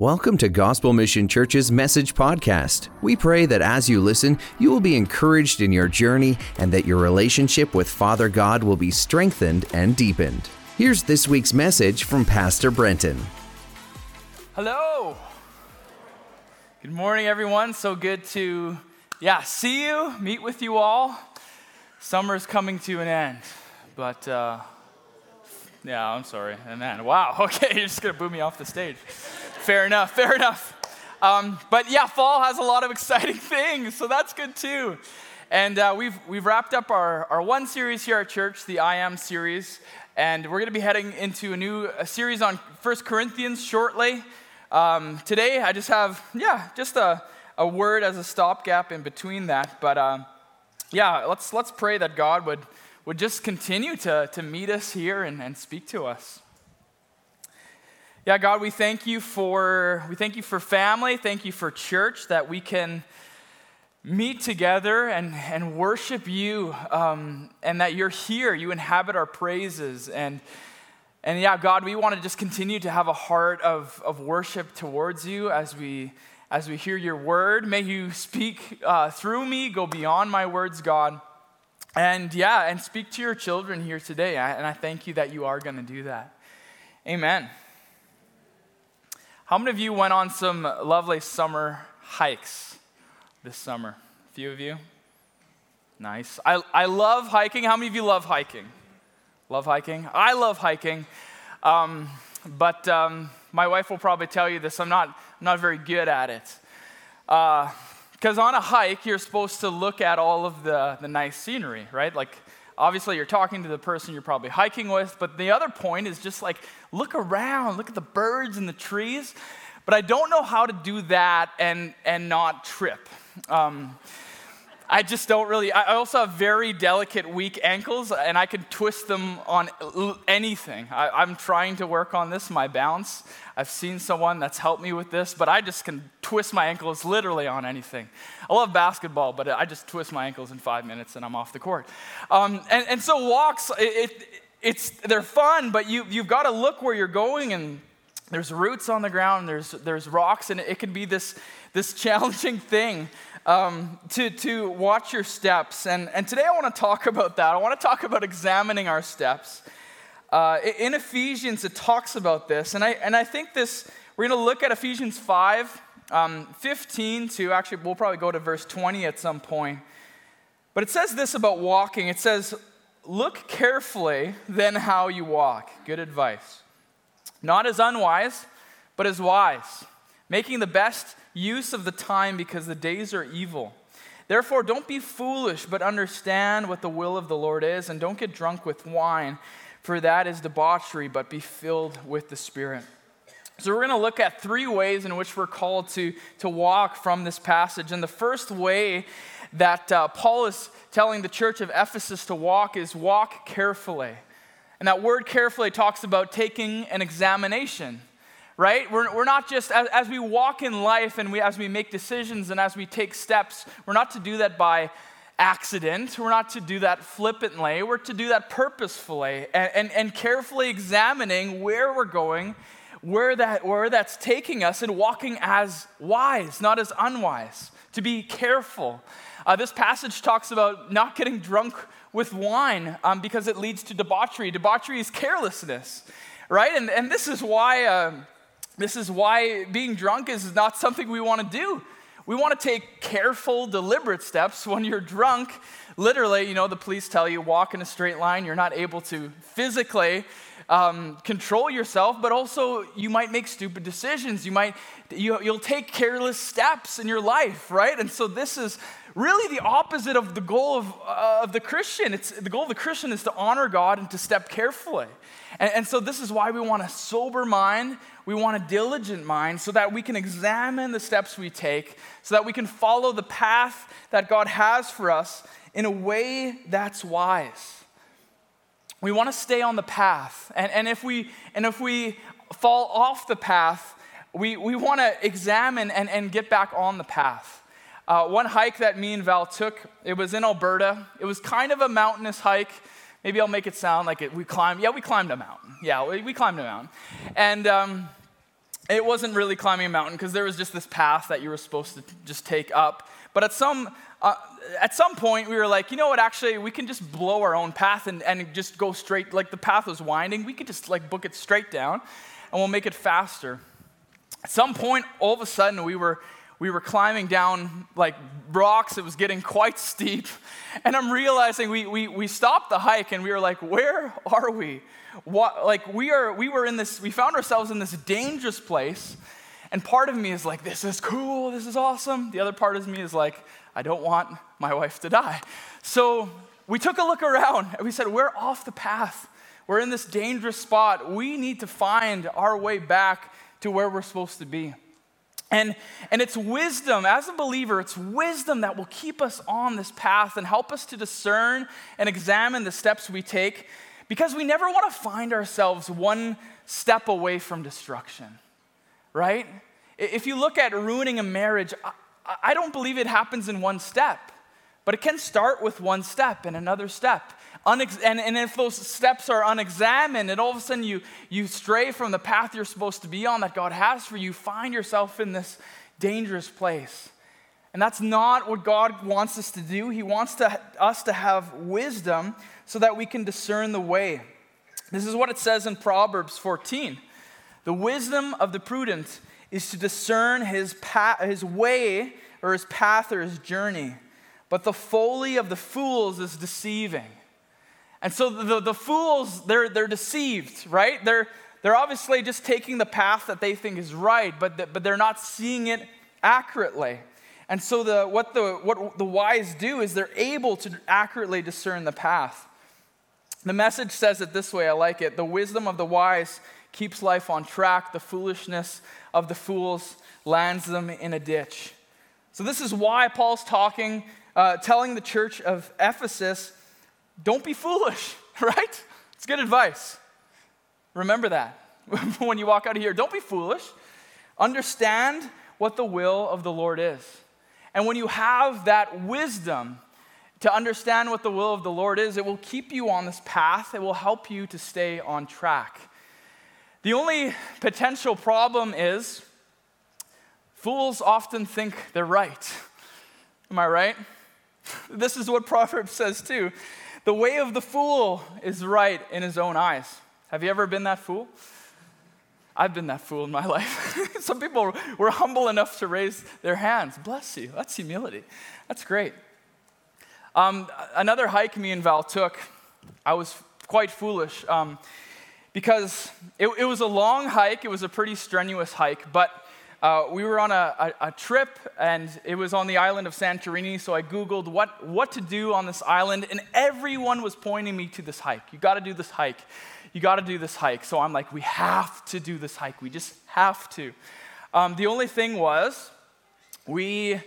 Welcome to Gospel Mission Church's Message Podcast. We pray that as you listen, you will be encouraged in your journey and that your relationship with Father God will be strengthened and deepened. Here's this week's message from Pastor Brenton. Hello. Good morning, everyone. So good to, yeah, see you, meet with you all. Summer's coming to an end, but uh, yeah, I'm sorry. Amen. Wow. Okay, you're just gonna boo me off the stage. Fair enough, fair enough. Um, but yeah, fall has a lot of exciting things, so that's good too. And uh, we've, we've wrapped up our, our one series here at church, the I Am series, and we're going to be heading into a new a series on First Corinthians shortly. Um, today, I just have, yeah, just a, a word as a stopgap in between that. But uh, yeah, let's, let's pray that God would, would just continue to, to meet us here and, and speak to us. Yeah, God, we thank you for we thank you for family, thank you for church that we can meet together and, and worship you, um, and that you're here, you inhabit our praises, and and yeah, God, we want to just continue to have a heart of, of worship towards you as we as we hear your word. May you speak uh, through me, go beyond my words, God. And yeah, and speak to your children here today. And I thank you that you are going to do that. Amen. How many of you went on some lovely summer hikes this summer? A few of you? Nice. I, I love hiking. How many of you love hiking? Love hiking? I love hiking. Um, but um, my wife will probably tell you this I'm not, I'm not very good at it. Because uh, on a hike, you're supposed to look at all of the, the nice scenery, right? Like, obviously, you're talking to the person you're probably hiking with. But the other point is just like look around, look at the birds and the trees. But I don't know how to do that and, and not trip. Um, I just don't really. I also have very delicate, weak ankles, and I can twist them on anything. I, am trying to work on this, my balance. I've seen someone that's helped me with this, but I just can twist my ankles literally on anything. I love basketball, but I just twist my ankles in five minutes and I'm off the court. Um, and, and so walks, it, it it's, they're fun, but you, you've got to look where you're going, and there's roots on the ground, there's, there's rocks, and it can be this, this challenging thing um, to, to watch your steps. And, and today I want to talk about that. I want to talk about examining our steps. Uh, in Ephesians, it talks about this, and I, and I think this, we're going to look at Ephesians 5, um, 15 to actually, we'll probably go to verse 20 at some point. But it says this about walking. It says, Look carefully then how you walk. Good advice. Not as unwise, but as wise, making the best use of the time because the days are evil. Therefore, don't be foolish, but understand what the will of the Lord is, and don't get drunk with wine, for that is debauchery, but be filled with the Spirit. So, we're going to look at three ways in which we're called to, to walk from this passage. And the first way that uh, Paul is telling the church of Ephesus to walk is walk carefully. And that word carefully talks about taking an examination, right? We're, we're not just, as, as we walk in life and we, as we make decisions and as we take steps, we're not to do that by accident. We're not to do that flippantly. We're to do that purposefully and, and, and carefully examining where we're going, where, that, where that's taking us, and walking as wise, not as unwise. To be careful. Uh, this passage talks about not getting drunk with wine um, because it leads to debauchery. Debauchery is carelessness, right? And, and this is why um, this is why being drunk is not something we want to do. We want to take careful, deliberate steps when you're drunk. Literally, you know, the police tell you walk in a straight line. You're not able to physically um, control yourself, but also you might make stupid decisions. You might you, you'll take careless steps in your life, right? And so this is really the opposite of the goal of, uh, of the Christian. It's, the goal of the Christian is to honor God and to step carefully. And, and so, this is why we want a sober mind, we want a diligent mind, so that we can examine the steps we take, so that we can follow the path that God has for us in a way that's wise. We want to stay on the path. And, and, if, we, and if we fall off the path, we, we want to examine and, and get back on the path. Uh, one hike that me and Val took, it was in Alberta. It was kind of a mountainous hike. Maybe I'll make it sound like it, we climbed. Yeah, we climbed a mountain. Yeah, we, we climbed a mountain. And, um, it wasn't really climbing a mountain because there was just this path that you were supposed to just take up. But at some, uh, at some point, we were like, you know what, actually, we can just blow our own path and, and just go straight. Like the path was winding, we could just like book it straight down and we'll make it faster. At some point, all of a sudden, we were, we were climbing down like rocks. It was getting quite steep. And I'm realizing we, we, we stopped the hike and we were like, where are we? What, like we, are, we were in this, we found ourselves in this dangerous place. And part of me is like, this is cool, this is awesome. The other part of me is like, I don't want my wife to die. So we took a look around and we said, we're off the path. We're in this dangerous spot. We need to find our way back to where we're supposed to be. And, and it's wisdom, as a believer, it's wisdom that will keep us on this path and help us to discern and examine the steps we take because we never want to find ourselves one step away from destruction, right? If you look at ruining a marriage, I, I don't believe it happens in one step, but it can start with one step and another step Unex- and, and if those steps are unexamined and all of a sudden you, you stray from the path you're supposed to be on that God has for you, find yourself in this dangerous place. And that's not what God wants us to do. He wants to, us to have wisdom so that we can discern the way. This is what it says in Proverbs 14. The wisdom of the prudent is to discern his, path, his way or his path or his journey, but the folly of the fools is deceiving. And so the, the fools, they're, they're deceived, right? They're, they're obviously just taking the path that they think is right, but, the, but they're not seeing it accurately. And so the, what, the, what the wise do is they're able to accurately discern the path. The message says it this way I like it. The wisdom of the wise keeps life on track, the foolishness of the fools lands them in a ditch. So, this is why Paul's talking, uh, telling the church of Ephesus don't be foolish, right? It's good advice. Remember that when you walk out of here. Don't be foolish. Understand what the will of the Lord is. And when you have that wisdom to understand what the will of the Lord is, it will keep you on this path. It will help you to stay on track. The only potential problem is fools often think they're right. Am I right? This is what Proverbs says too. The way of the fool is right in his own eyes. Have you ever been that fool? I've been that fool in my life. Some people were humble enough to raise their hands. Bless you. That's humility. That's great. Um, another hike me and Val took, I was quite foolish um, because it, it was a long hike. It was a pretty strenuous hike, but uh, we were on a, a, a, trip and it was on the island of Santorini. So I Googled what, what to do on this island, and everyone was pointing me to this hike. You got to do this hike. You got to do this hike. So I'm like, we have to do this hike. We just have to. Um, the only thing was, we,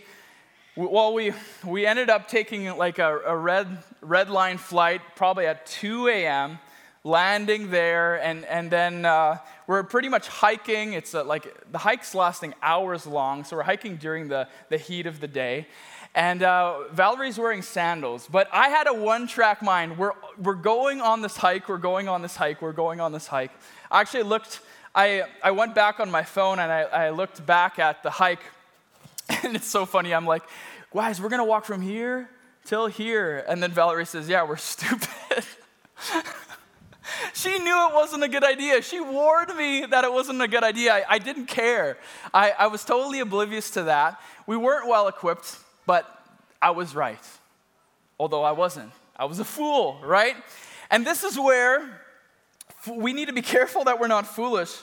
well, we, we ended up taking like a, a red, red line flight probably at 2 a.m landing there, and, and then uh, we're pretty much hiking. It's a, like the hike's lasting hours long, so we're hiking during the, the heat of the day. And uh, Valerie's wearing sandals, but I had a one track mind. We're, we're going on this hike, we're going on this hike, we're going on this hike. I actually looked, I, I went back on my phone and I, I looked back at the hike, and it's so funny. I'm like, guys, we're gonna walk from here till here. And then Valerie says, yeah, we're stupid. She knew it wasn't a good idea. She warned me that it wasn't a good idea. I, I didn't care. I, I was totally oblivious to that. We weren't well equipped, but I was right. Although I wasn't. I was a fool, right? And this is where we need to be careful that we're not foolish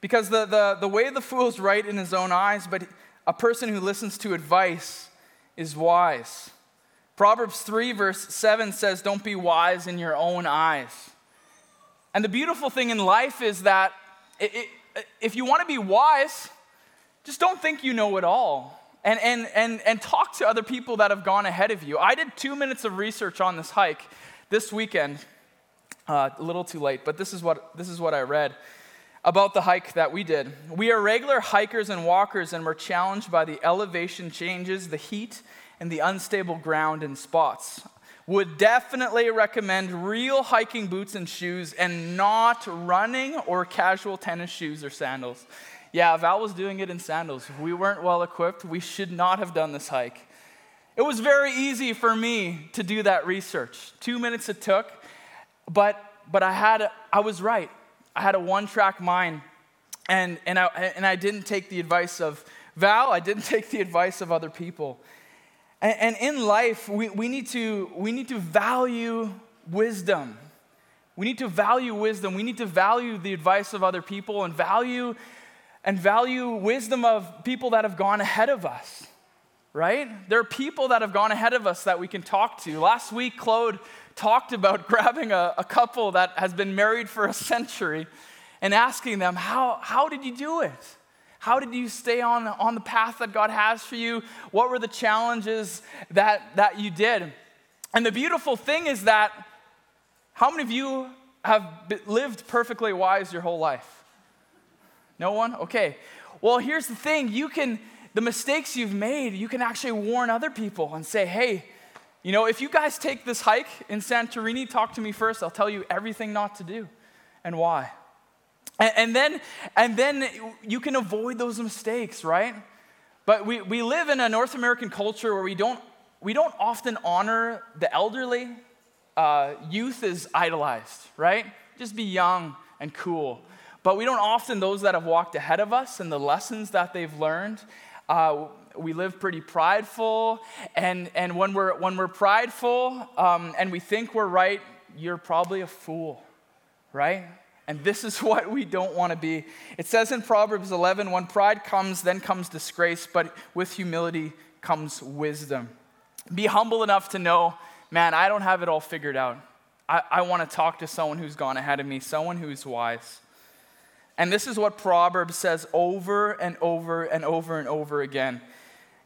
because the, the, the way the fool is right in his own eyes, but a person who listens to advice is wise. Proverbs 3, verse 7 says, Don't be wise in your own eyes. And the beautiful thing in life is that it, it, if you want to be wise, just don't think you know it all. And, and, and, and talk to other people that have gone ahead of you. I did two minutes of research on this hike this weekend. Uh, a little too late, but this is, what, this is what I read about the hike that we did. We are regular hikers and walkers, and we're challenged by the elevation changes, the heat, and the unstable ground in spots would definitely recommend real hiking boots and shoes and not running or casual tennis shoes or sandals. Yeah, Val was doing it in sandals. If we weren't well equipped. We should not have done this hike. It was very easy for me to do that research. Two minutes it took, but, but I, had a, I was right. I had a one track mind, and, and, I, and I didn't take the advice of Val, I didn't take the advice of other people. And, in life, we, we, need to, we need to value wisdom. We need to value wisdom. We need to value the advice of other people and value and value wisdom of people that have gone ahead of us. Right? There are people that have gone ahead of us that we can talk to. Last week, Claude talked about grabbing a, a couple that has been married for a century and asking them, How, how did you do it? How did you stay on, on the path that God has for you? What were the challenges that, that you did? And the beautiful thing is that how many of you have lived perfectly wise your whole life? No one? Okay. Well, here's the thing you can, the mistakes you've made, you can actually warn other people and say, hey, you know, if you guys take this hike in Santorini, talk to me first. I'll tell you everything not to do and why. And, and, then, and then you can avoid those mistakes, right? But we, we live in a North American culture where we don't, we don't often honor the elderly. Uh, youth is idolized, right? Just be young and cool. But we don't often those that have walked ahead of us and the lessons that they've learned. Uh, we live pretty prideful, and, and when, we're, when we're prideful um, and we think we're right, you're probably a fool, right? And this is what we don't want to be. It says in Proverbs 11 when pride comes, then comes disgrace, but with humility comes wisdom. Be humble enough to know, man, I don't have it all figured out. I, I want to talk to someone who's gone ahead of me, someone who's wise. And this is what Proverbs says over and over and over and over again.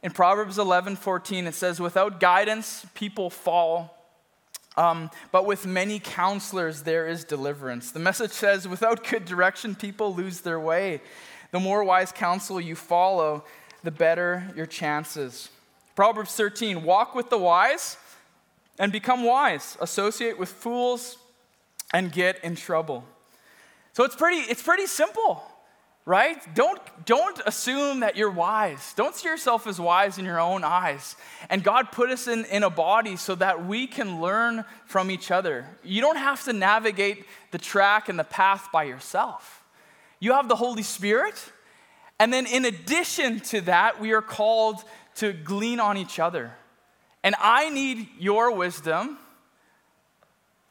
In Proverbs 11 14, it says, Without guidance, people fall um, but with many counselors, there is deliverance. The message says, without good direction, people lose their way. The more wise counsel you follow, the better your chances. Proverbs 13 walk with the wise and become wise, associate with fools and get in trouble. So it's pretty, it's pretty simple right? Don't, don't assume that you're wise. Don't see yourself as wise in your own eyes. And God put us in, in a body so that we can learn from each other. You don't have to navigate the track and the path by yourself. You have the Holy Spirit. And then, in addition to that, we are called to glean on each other. And I need your wisdom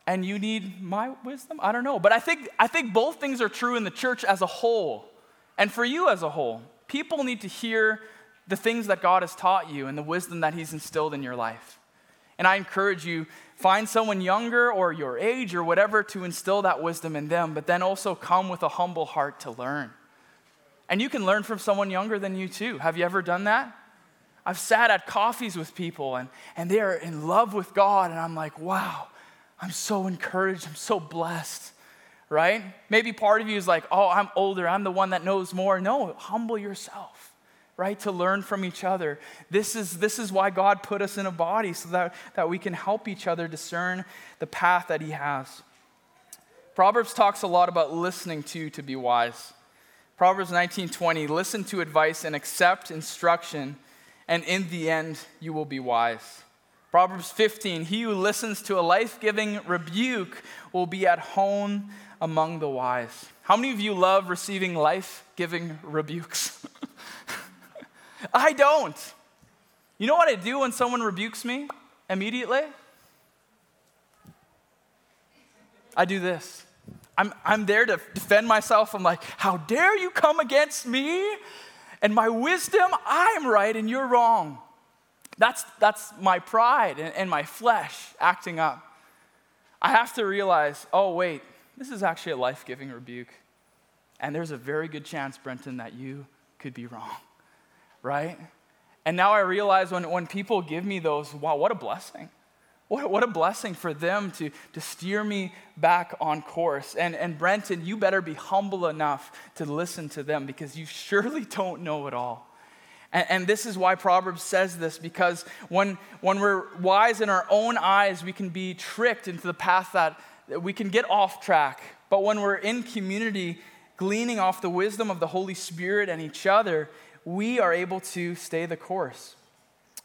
and you need my wisdom i don't know but i think i think both things are true in the church as a whole and for you as a whole, people need to hear the things that God has taught you and the wisdom that He's instilled in your life. And I encourage you, find someone younger or your age or whatever to instill that wisdom in them, but then also come with a humble heart to learn. And you can learn from someone younger than you too. Have you ever done that? I've sat at coffees with people and, and they are in love with God, and I'm like, wow, I'm so encouraged, I'm so blessed right? Maybe part of you is like, oh, I'm older, I'm the one that knows more. No, humble yourself, right? To learn from each other. This is, this is why God put us in a body so that, that we can help each other discern the path that He has. Proverbs talks a lot about listening to to be wise. Proverbs 19:20, listen to advice and accept instruction, and in the end you will be wise. Proverbs 15, he who listens to a life-giving rebuke will be at home among the wise. How many of you love receiving life giving rebukes? I don't. You know what I do when someone rebukes me immediately? I do this. I'm, I'm there to defend myself. I'm like, how dare you come against me? And my wisdom, I'm right and you're wrong. That's, that's my pride and, and my flesh acting up. I have to realize oh, wait, this is actually a life giving rebuke. And there's a very good chance, Brenton, that you could be wrong, right? And now I realize when, when people give me those, wow, what a blessing. What, what a blessing for them to, to steer me back on course. And, and Brenton, you better be humble enough to listen to them because you surely don't know it all. And, and this is why Proverbs says this because when, when we're wise in our own eyes, we can be tricked into the path that we can get off track. But when we're in community, gleaning off the wisdom of the Holy Spirit and each other, we are able to stay the course.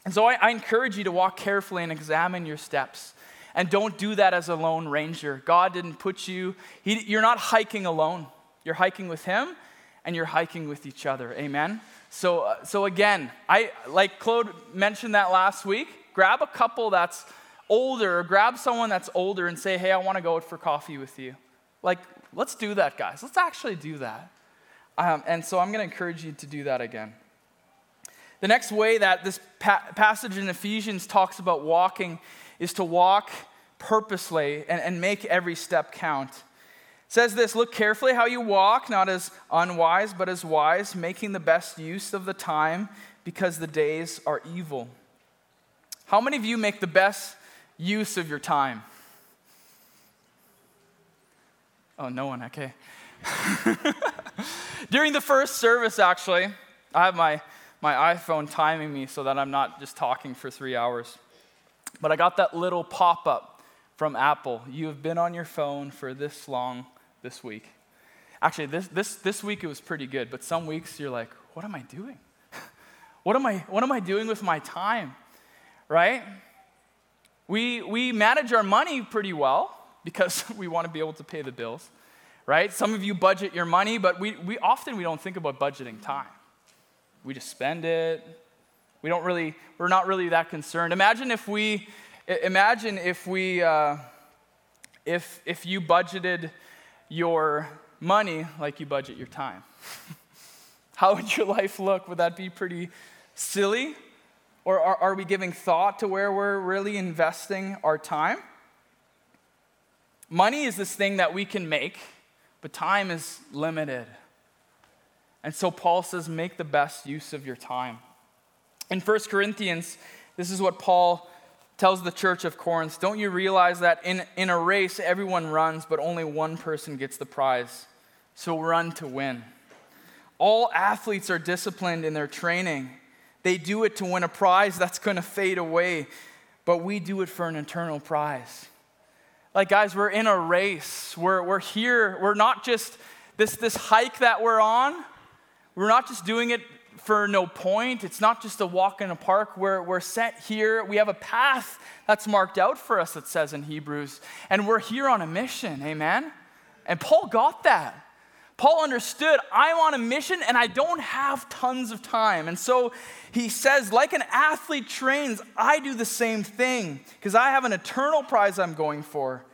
And so I, I encourage you to walk carefully and examine your steps. And don't do that as a lone ranger. God didn't put you, he, you're not hiking alone. You're hiking with Him and you're hiking with each other. Amen? So, uh, so again, I, like Claude mentioned that last week, grab a couple that's older, grab someone that's older and say, hey, I want to go out for coffee with you. Like, let's do that, guys. Let's actually do that. Um, and so I'm going to encourage you to do that again. The next way that this pa- passage in Ephesians talks about walking is to walk purposely and, and make every step count. Says this Look carefully how you walk, not as unwise, but as wise, making the best use of the time because the days are evil. How many of you make the best use of your time? Oh, no one, okay. During the first service, actually, I have my, my iPhone timing me so that I'm not just talking for three hours. But I got that little pop up from Apple. You have been on your phone for this long this week. Actually, this, this, this week it was pretty good, but some weeks you're like, what am I doing? what, am I, what am I doing with my time? Right? We, we manage our money pretty well because we want to be able to pay the bills, right? Some of you budget your money, but we, we often we don't think about budgeting time. We just spend it. We don't really, we're not really that concerned. Imagine if we, imagine if we, uh, if, if you budgeted your money like you budget your time. How would your life look? Would that be pretty silly? Or are, are we giving thought to where we're really investing our time? Money is this thing that we can make, but time is limited. And so Paul says, make the best use of your time. In 1 Corinthians, this is what Paul tells the church of Corinth Don't you realize that in, in a race, everyone runs, but only one person gets the prize? So run to win. All athletes are disciplined in their training. They do it to win a prize that's going to fade away, but we do it for an eternal prize. Like, guys, we're in a race. We're, we're here. We're not just this, this hike that we're on, we're not just doing it for no point. It's not just a walk in a park. We're, we're set here. We have a path that's marked out for us, it says in Hebrews. And we're here on a mission. Amen? And Paul got that. Paul understood, I'm on a mission and I don't have tons of time. And so he says, like an athlete trains, I do the same thing because I have an eternal prize I'm going for.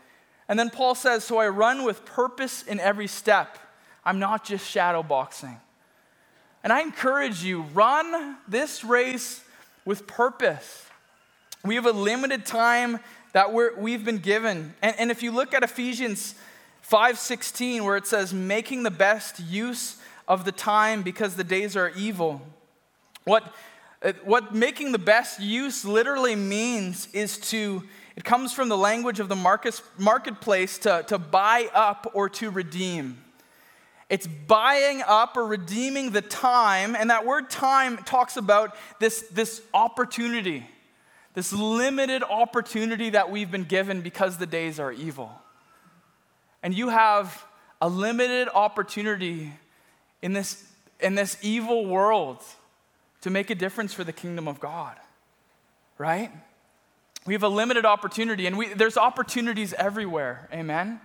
And then Paul says, So I run with purpose in every step. I'm not just shadow boxing. And I encourage you, run this race with purpose. We have a limited time that we have been given. And, and if you look at Ephesians 5:16 where it says making the best use of the time because the days are evil. What uh, what making the best use literally means is to it comes from the language of the market, marketplace to, to buy up or to redeem. It's buying up or redeeming the time, and that word time talks about this, this opportunity, this limited opportunity that we've been given because the days are evil and you have a limited opportunity in this, in this evil world to make a difference for the kingdom of God, right? We have a limited opportunity, and we, there's opportunities everywhere. Amen?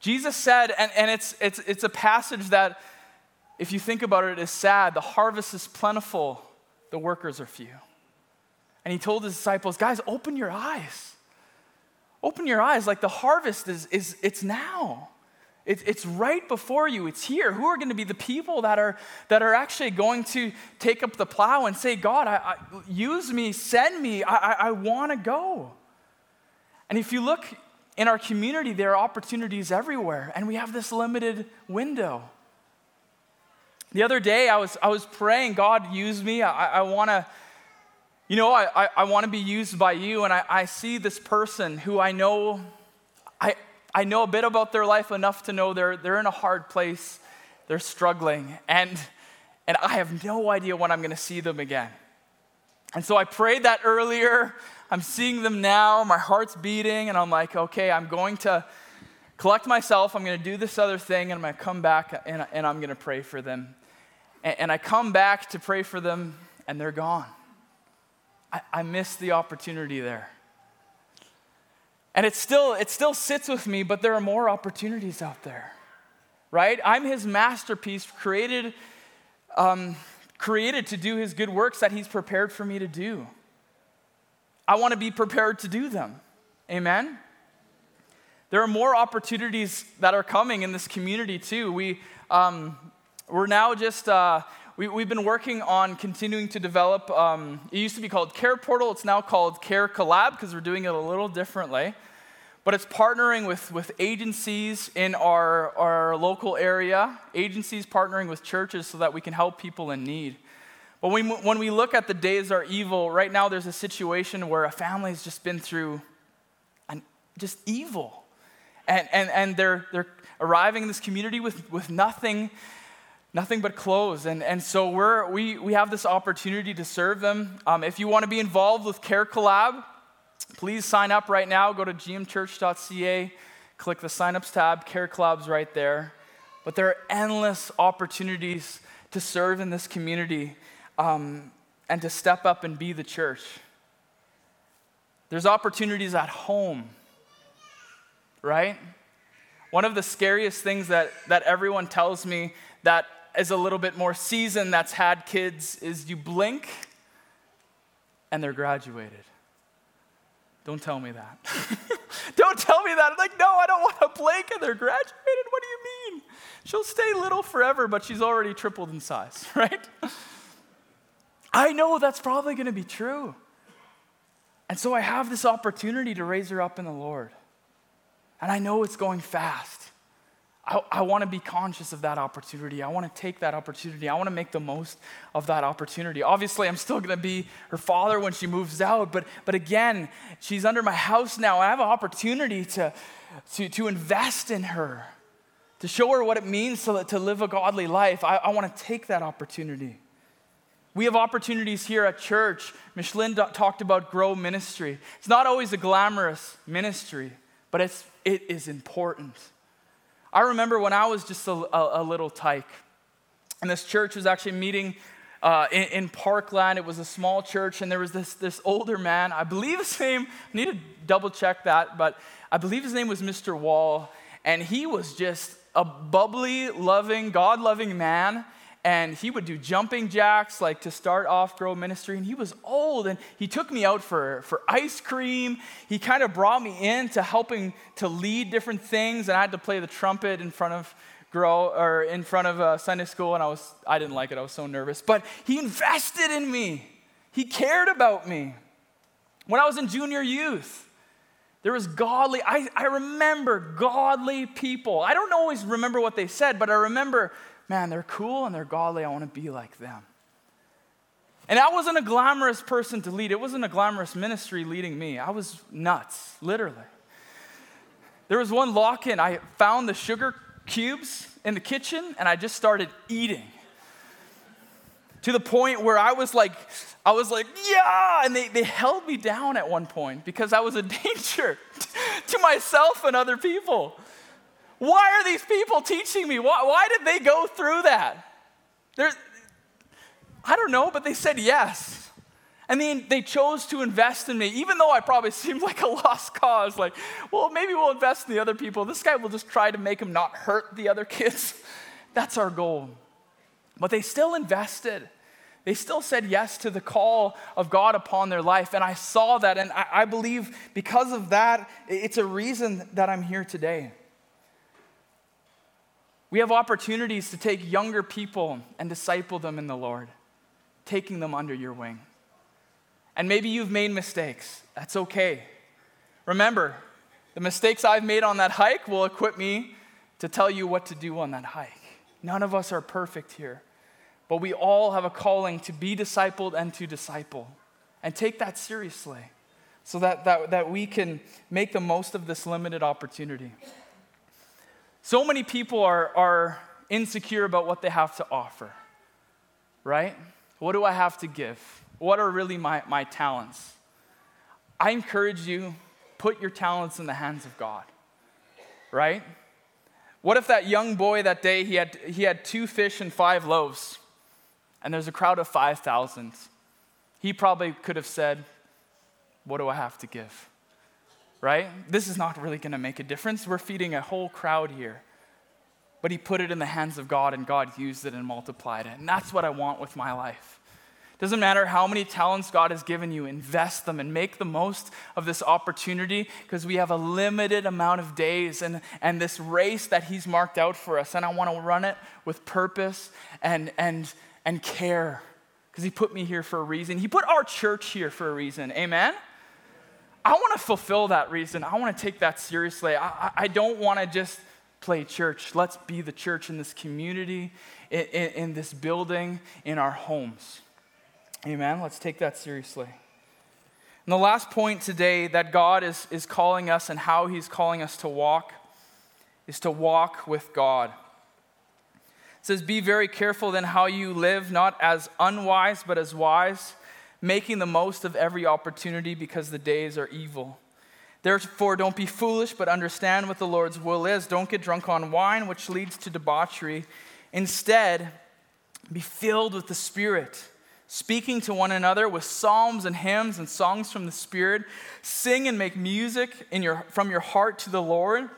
Jesus said, and, and it's, it's, it's a passage that, if you think about it, is sad. The harvest is plentiful, the workers are few. And he told his disciples, guys, open your eyes. Open your eyes, like the harvest is, is it's now. It, it's right before you. It's here. Who are going to be the people that are, that are actually going to take up the plow and say, God, I, I, use me, send me, I, I, I want to go. And if you look in our community, there are opportunities everywhere, and we have this limited window. The other day, I was, I was praying, God, use me. I, I want to you know, I, I, I want to be used by you, and I, I see this person who I know, I, I know a bit about their life enough to know they're, they're in a hard place, they're struggling, and, and I have no idea when I'm going to see them again. And so I prayed that earlier. I'm seeing them now, my heart's beating, and I'm like, okay, I'm going to collect myself. I'm going to do this other thing, and I'm going to come back and, and I'm going to pray for them. And, and, I come back to pray for them, and they're gone. I, I missed the opportunity there. And it still, it still sits with me, but there are more opportunities out there, right? I'm his masterpiece, created, um, created to do his good works that he's prepared for me to do. I want to be prepared to do them. Amen? There are more opportunities that are coming in this community, too. We, um, we're now just, uh, we, have been working on continuing to develop, um, it used to be called Care Portal, it's now called Care Collab because we're doing it a little differently. But it's partnering with, with agencies in our, our local area, agencies partnering with churches so that we can help people in need. But when, when we look at the days are evil, right now there's a situation where a family has just been through an, just evil and, and, and they're, they're arriving in this community with, with nothing, nothing but clothes. And, and so we're, we, we have this opportunity to serve them. Um, if you want to be involved with Care Collab, please sign up right now. Go to gmchurch.ca, click the signups tab, Care Collab's right there. But there are endless opportunities to serve in this community um, and to step up and be the church. There's opportunities at home right? One of the scariest things that, that everyone tells me that is a little bit more seasoned that's had kids is you blink and they're graduated. Don't tell me that. don't tell me that. I'm like, no, I don't want to blink and they're graduated. What do you mean? She'll stay little forever, but she's already tripled in size, right? I know that's probably going to be true. And so I have this opportunity to raise her up in the Lord. And I know it's going fast. I, I want to be conscious of that opportunity. I want to take that opportunity. I want to make the most of that opportunity. Obviously, I'm still going to be her father when she moves out, but, but again, she's under my house now. I have an opportunity to, to, to invest in her, to show her what it means to, to live a godly life. I, I want to take that opportunity. We have opportunities here at church. Michelin talked about grow ministry. It's not always a glamorous ministry, but it's it is important. I remember when I was just a, a, a little tyke, and this church was actually meeting uh, in, in, Parkland. It was a small church, and there was this, this older man. I believe his name, I need to double check that, but I believe his name was Mr. Wall, and he was just a bubbly, loving, God loving man and he would do jumping jacks like to start off grow ministry and he was old and he took me out for, for ice cream. He kind of brought me in to helping to lead different things and i had to play the trumpet in front of grow or in front of uh, sunday school and i was i didn't like it i was so nervous. But he invested in me. He cared about me. When i was in junior youth there was godly, I, I remember godly people. I don't always remember what they said, but I remember man, they're cool and they're godly. I want to be like them. And I wasn't a glamorous person to lead. It wasn't a glamorous ministry leading me. I was nuts, literally. There was one lock in. I found the sugar cubes in the kitchen and I just started eating. To the point where I was like, I was like, yeah, and they, they held me down at one point because I was a danger to myself and other people. Why are these people teaching me? Why, why did they go through that? I don't know, but they said yes. And then they chose to invest in me, even though I probably seemed like a lost cause. Like, well, maybe we'll invest in the other people. This guy will just try to make him not hurt the other kids. That's our goal. But they still invested. They still said yes to the call of God upon their life. And I saw that. And I, I believe because of that, it's a reason that I'm here today. We have opportunities to take younger people and disciple them in the Lord, taking them under your wing. And maybe you've made mistakes. That's okay. Remember, the mistakes I've made on that hike will equip me to tell you what to do on that hike. None of us are perfect here, but we all have a calling to be discipled and to disciple. And take that seriously so that, that, that we can make the most of this limited opportunity. So many people are, are insecure about what they have to offer, right? What do I have to give? What are really my, my talents? I encourage you, put your talents in the hands of God. right? What if that young boy that day he had he had two fish and five loaves and there's a crowd of 5,000? He probably could have said, "What do I have to give?" Right? This is not really going to make a difference. We're feeding a whole crowd here. But he put it in the hands of God and God used it and multiplied it. And that's what I want with my life. Doesn't matter how many talents God has given you, invest them and make the most of this opportunity because we have a limited amount of days and, and this race that He's marked out for us. And I want to run it with purpose and, and, and care because He put me here for a reason. He put our church here for a reason. Amen? I want to fulfill that reason. I want to take that seriously. I, I don't want to just play church. Let's be the church in this community, in, in, in this building, in our homes. Amen. Let's take that seriously. And the last point today that God is, is calling us and how He's calling us to walk is to walk with God. It says, Be very careful then how you live, not as unwise, but as wise, making the most of every opportunity because the days are evil. Therefore, don't be foolish, but understand what the Lord's will is. Don't get drunk on wine, which leads to debauchery. Instead, be filled with the Spirit speaking to one another with psalms and hymns and songs from the Spirit. Sing and make music your, from your heart to the Lord.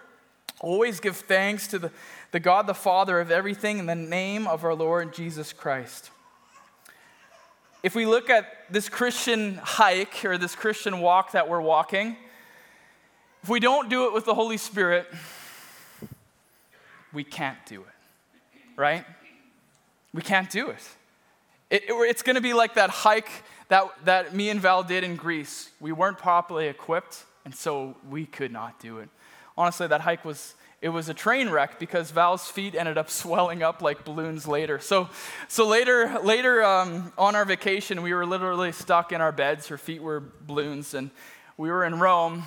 Always give thanks to the, the God, the Father of everything, in the name of our Lord Jesus Christ. If we look at this Christian hike or this Christian walk that we're walking, if we don't do it with the Holy Spirit, we can't do it, right? We can't do it. It, it, it's going to be like that hike that, that me and Val did in Greece. We weren't properly equipped, and so we could not do it. Honestly, that hike was it was a train wreck because Val's feet ended up swelling up like balloons later. So, so later, later um, on our vacation, we were literally stuck in our beds. Her feet were balloons, and we were in Rome,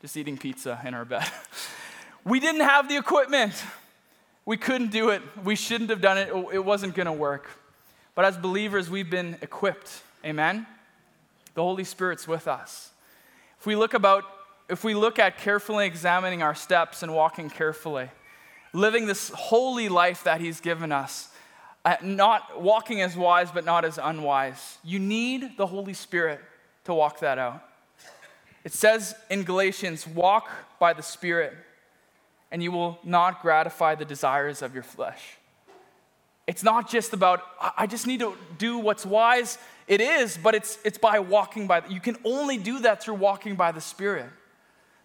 just eating pizza in our bed. we didn't have the equipment. We couldn't do it. We shouldn't have done it. It wasn't going to work. But as believers, we've been equipped. Amen? The Holy Spirit's with us. If we look about if we look at carefully examining our steps and walking carefully, living this holy life that he's given us, uh, not walking as wise but not as unwise, you need the Holy Spirit to walk that out. It says in Galatians, walk by the Spirit, and you will not gratify the desires of your flesh. It's not just about, I just need to do what's wise. It is, but it's, it's by walking by, you can only do that through walking by the Spirit.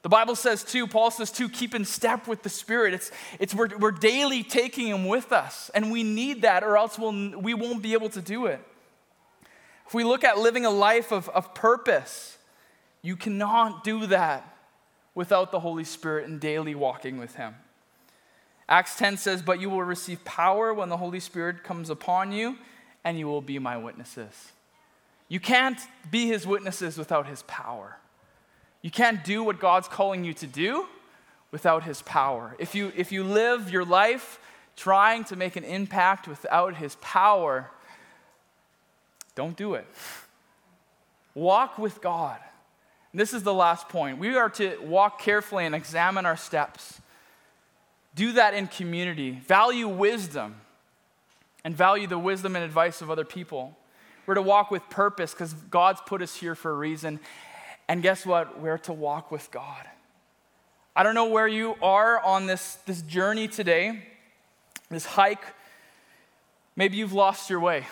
The Bible says too, Paul says too, keep in step with the Spirit. It's, it's we're, we're daily taking Him with us, and we need that, or else we'll, we won't be able to do it. If we look at living a life of, of purpose, you cannot do that without the Holy Spirit and daily walking with Him. Acts 10 says, But you will receive power when the Holy Spirit comes upon you, and you will be my witnesses. You can't be his witnesses without his power. You can't do what God's calling you to do without his power. If you, if you live your life trying to make an impact without his power, don't do it. Walk with God. And this is the last point. We are to walk carefully and examine our steps. Do that in community. Value wisdom and value the wisdom and advice of other people. We're to walk with purpose because God's put us here for a reason. And guess what? We're to walk with God. I don't know where you are on this, this journey today, this hike. Maybe you've lost your way.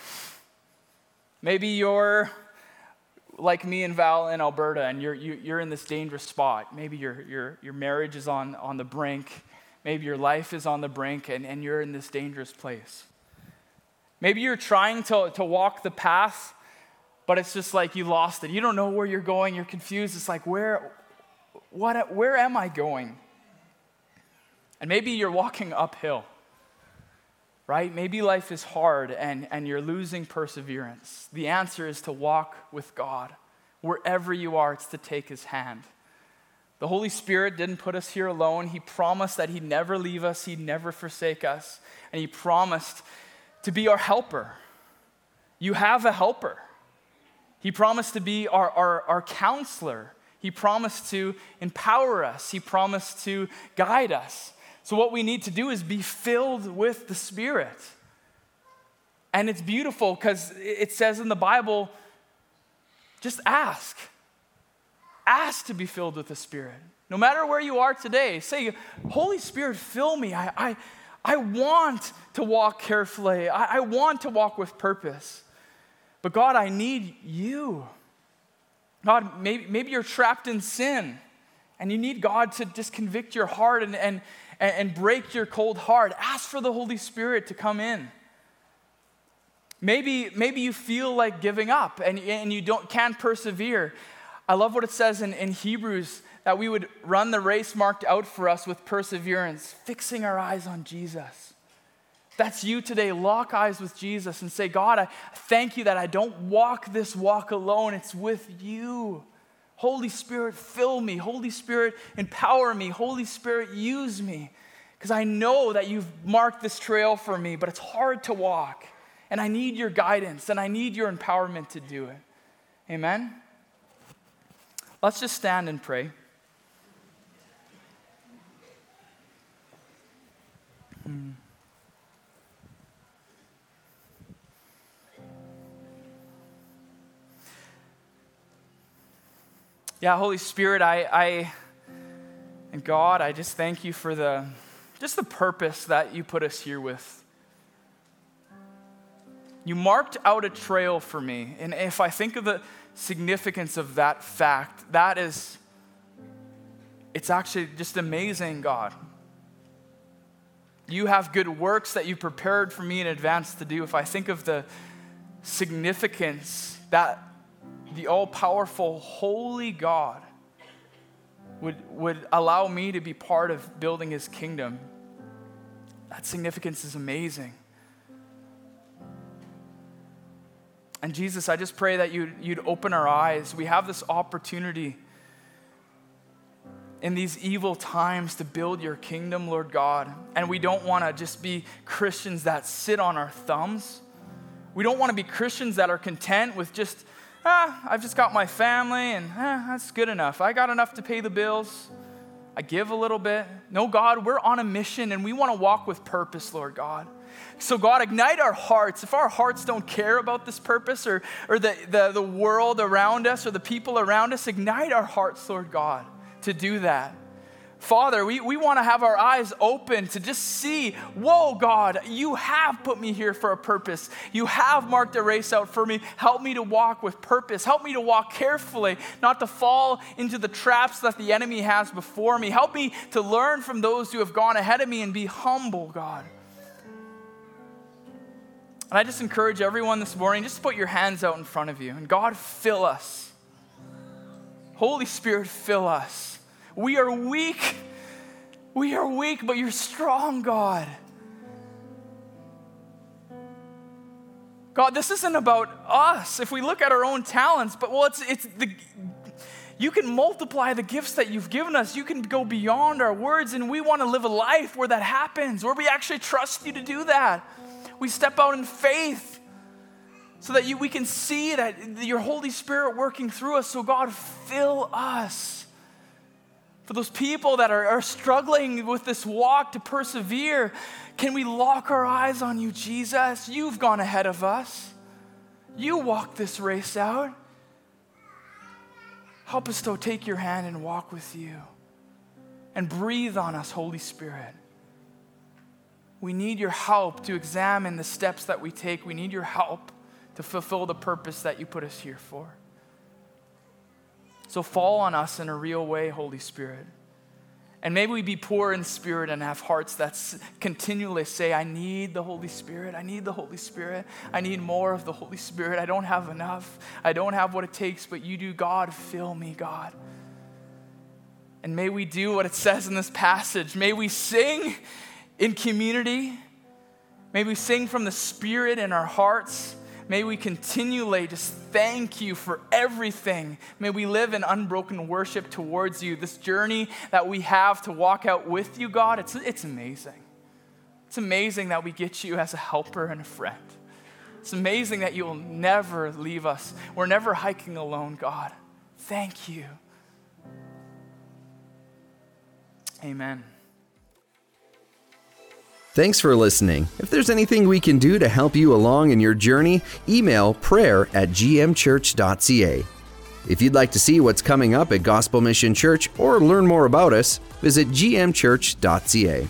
Maybe you're like me and Val in Alberta and you're, you, are you are in this dangerous spot. Maybe your, your, your marriage is on, on the brink Maybe your life is on the brink and, and you're in this dangerous place. Maybe you're trying to, to walk the path, but it's just like you lost it. You don't know where you're going, you're confused. It's like, where, what, where am I going? And maybe you're walking uphill, right? Maybe life is hard and, and you're losing perseverance. The answer is to walk with God. Wherever you are, it's to take his hand. The Holy Spirit didn't put us here alone. He promised that He'd never leave us, He'd never forsake us, and He promised to be our helper. You have a helper. He promised to be our, our, our counselor. He promised to empower us, He promised to guide us. So, what we need to do is be filled with the Spirit. And it's beautiful because it says in the Bible, just ask. Ask to be filled with the Spirit. No matter where you are today, say, Holy Spirit, fill me. I, I, I want to walk carefully, I, I want to walk with purpose. But God, I need you. God, maybe, maybe you're trapped in sin and you need God to just convict your heart and, and, and break your cold heart. Ask for the Holy Spirit to come in. Maybe, maybe you feel like giving up and, and you don't, can't persevere. I love what it says in, in Hebrews that we would run the race marked out for us with perseverance, fixing our eyes on Jesus. That's you today. Lock eyes with Jesus and say, God, I thank you that I don't walk this walk alone. It's with you. Holy Spirit, fill me. Holy Spirit, empower me. Holy Spirit, use me. Because I know that you've marked this trail for me, but it's hard to walk. And I need your guidance and I need your empowerment to do it. Amen? Let's just stand and pray. Hmm. Yeah, Holy Spirit, I, I, and God, I just thank you for the, just the purpose that you put us here with. You marked out a trail for me. And if I think of the significance of that fact, that is, it's actually just amazing, God. You have good works that you prepared for me in advance to do. If I think of the significance that the all powerful, holy God would, would allow me to be part of building his kingdom, that significance is amazing. And Jesus, I just pray that you'd, you'd open our eyes. We have this opportunity in these evil times to build your kingdom, Lord God. And we don't want to just be Christians that sit on our thumbs. We don't want to be Christians that are content with just ah, I've just got my family and ah, that's good enough. I got enough to pay the bills. I give a little bit. No, God, we're on a mission and we want to walk with purpose, Lord God. So, God, ignite our hearts. If our hearts don't care about this purpose or, or the, the, the world around us or the people around us, ignite our hearts, Lord God, to do that. Father, we, we want to have our eyes open to just see, whoa, God, you have put me here for a purpose. You have marked a race out for me. Help me to walk with purpose. Help me to walk carefully, not to fall into the traps that the enemy has before me. Help me to learn from those who have gone ahead of me and be humble, God. And I just encourage everyone this morning just put your hands out in front of you and God, fill us. Holy Spirit, fill us. We are weak. We are weak, but you're strong, God. God, this isn't about us if we look at our own talents, but well, it's, it's the, you can multiply the gifts that you've given us. You can go beyond our words, and we want to live a life where that happens, where we actually trust you to do that. We step out in faith so that you, we can see that your Holy Spirit working through us. So, God, fill us for those people that are, are struggling with this walk to persevere, can we lock our eyes on you, Jesus? You've gone ahead of us. You walk this race out. Help us to take your hand and walk with you. And breathe on us, Holy Spirit. We need your help to examine the steps that we take. We need your help to fulfill the purpose that you put us here for. So fall on us in a real way, Holy Spirit. And maybe we be poor in spirit and have hearts that continually say, I need the Holy Spirit. I need the Holy Spirit. I need more of the Holy Spirit. I don't have enough. I don't have what it takes, but you do. God, fill me, God. And may we do what it says in this passage. May we sing in community. May we sing from the Spirit in our hearts. May we continually just thank you for everything. May we live in unbroken worship towards you. This journey that we have to walk out with you, God, it's, it's amazing. It's amazing that we get you as a helper and a friend. It's amazing that you will never leave us. We're never hiking alone, God. Thank you. Amen. Thanks for listening. If there's anything we can do to help you along in your journey, email prayer at gmchurch.ca. If you'd like to see what's coming up at Gospel Mission Church or learn more about us, visit gmchurch.ca.